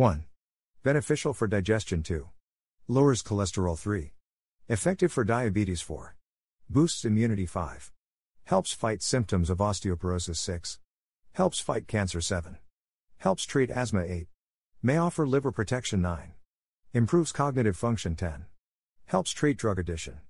1. Beneficial for digestion 2. Lowers cholesterol 3. Effective for diabetes 4. Boosts immunity 5. Helps fight symptoms of osteoporosis 6. Helps fight cancer 7. Helps treat asthma 8. May offer liver protection 9. Improves cognitive function 10. Helps treat drug addiction.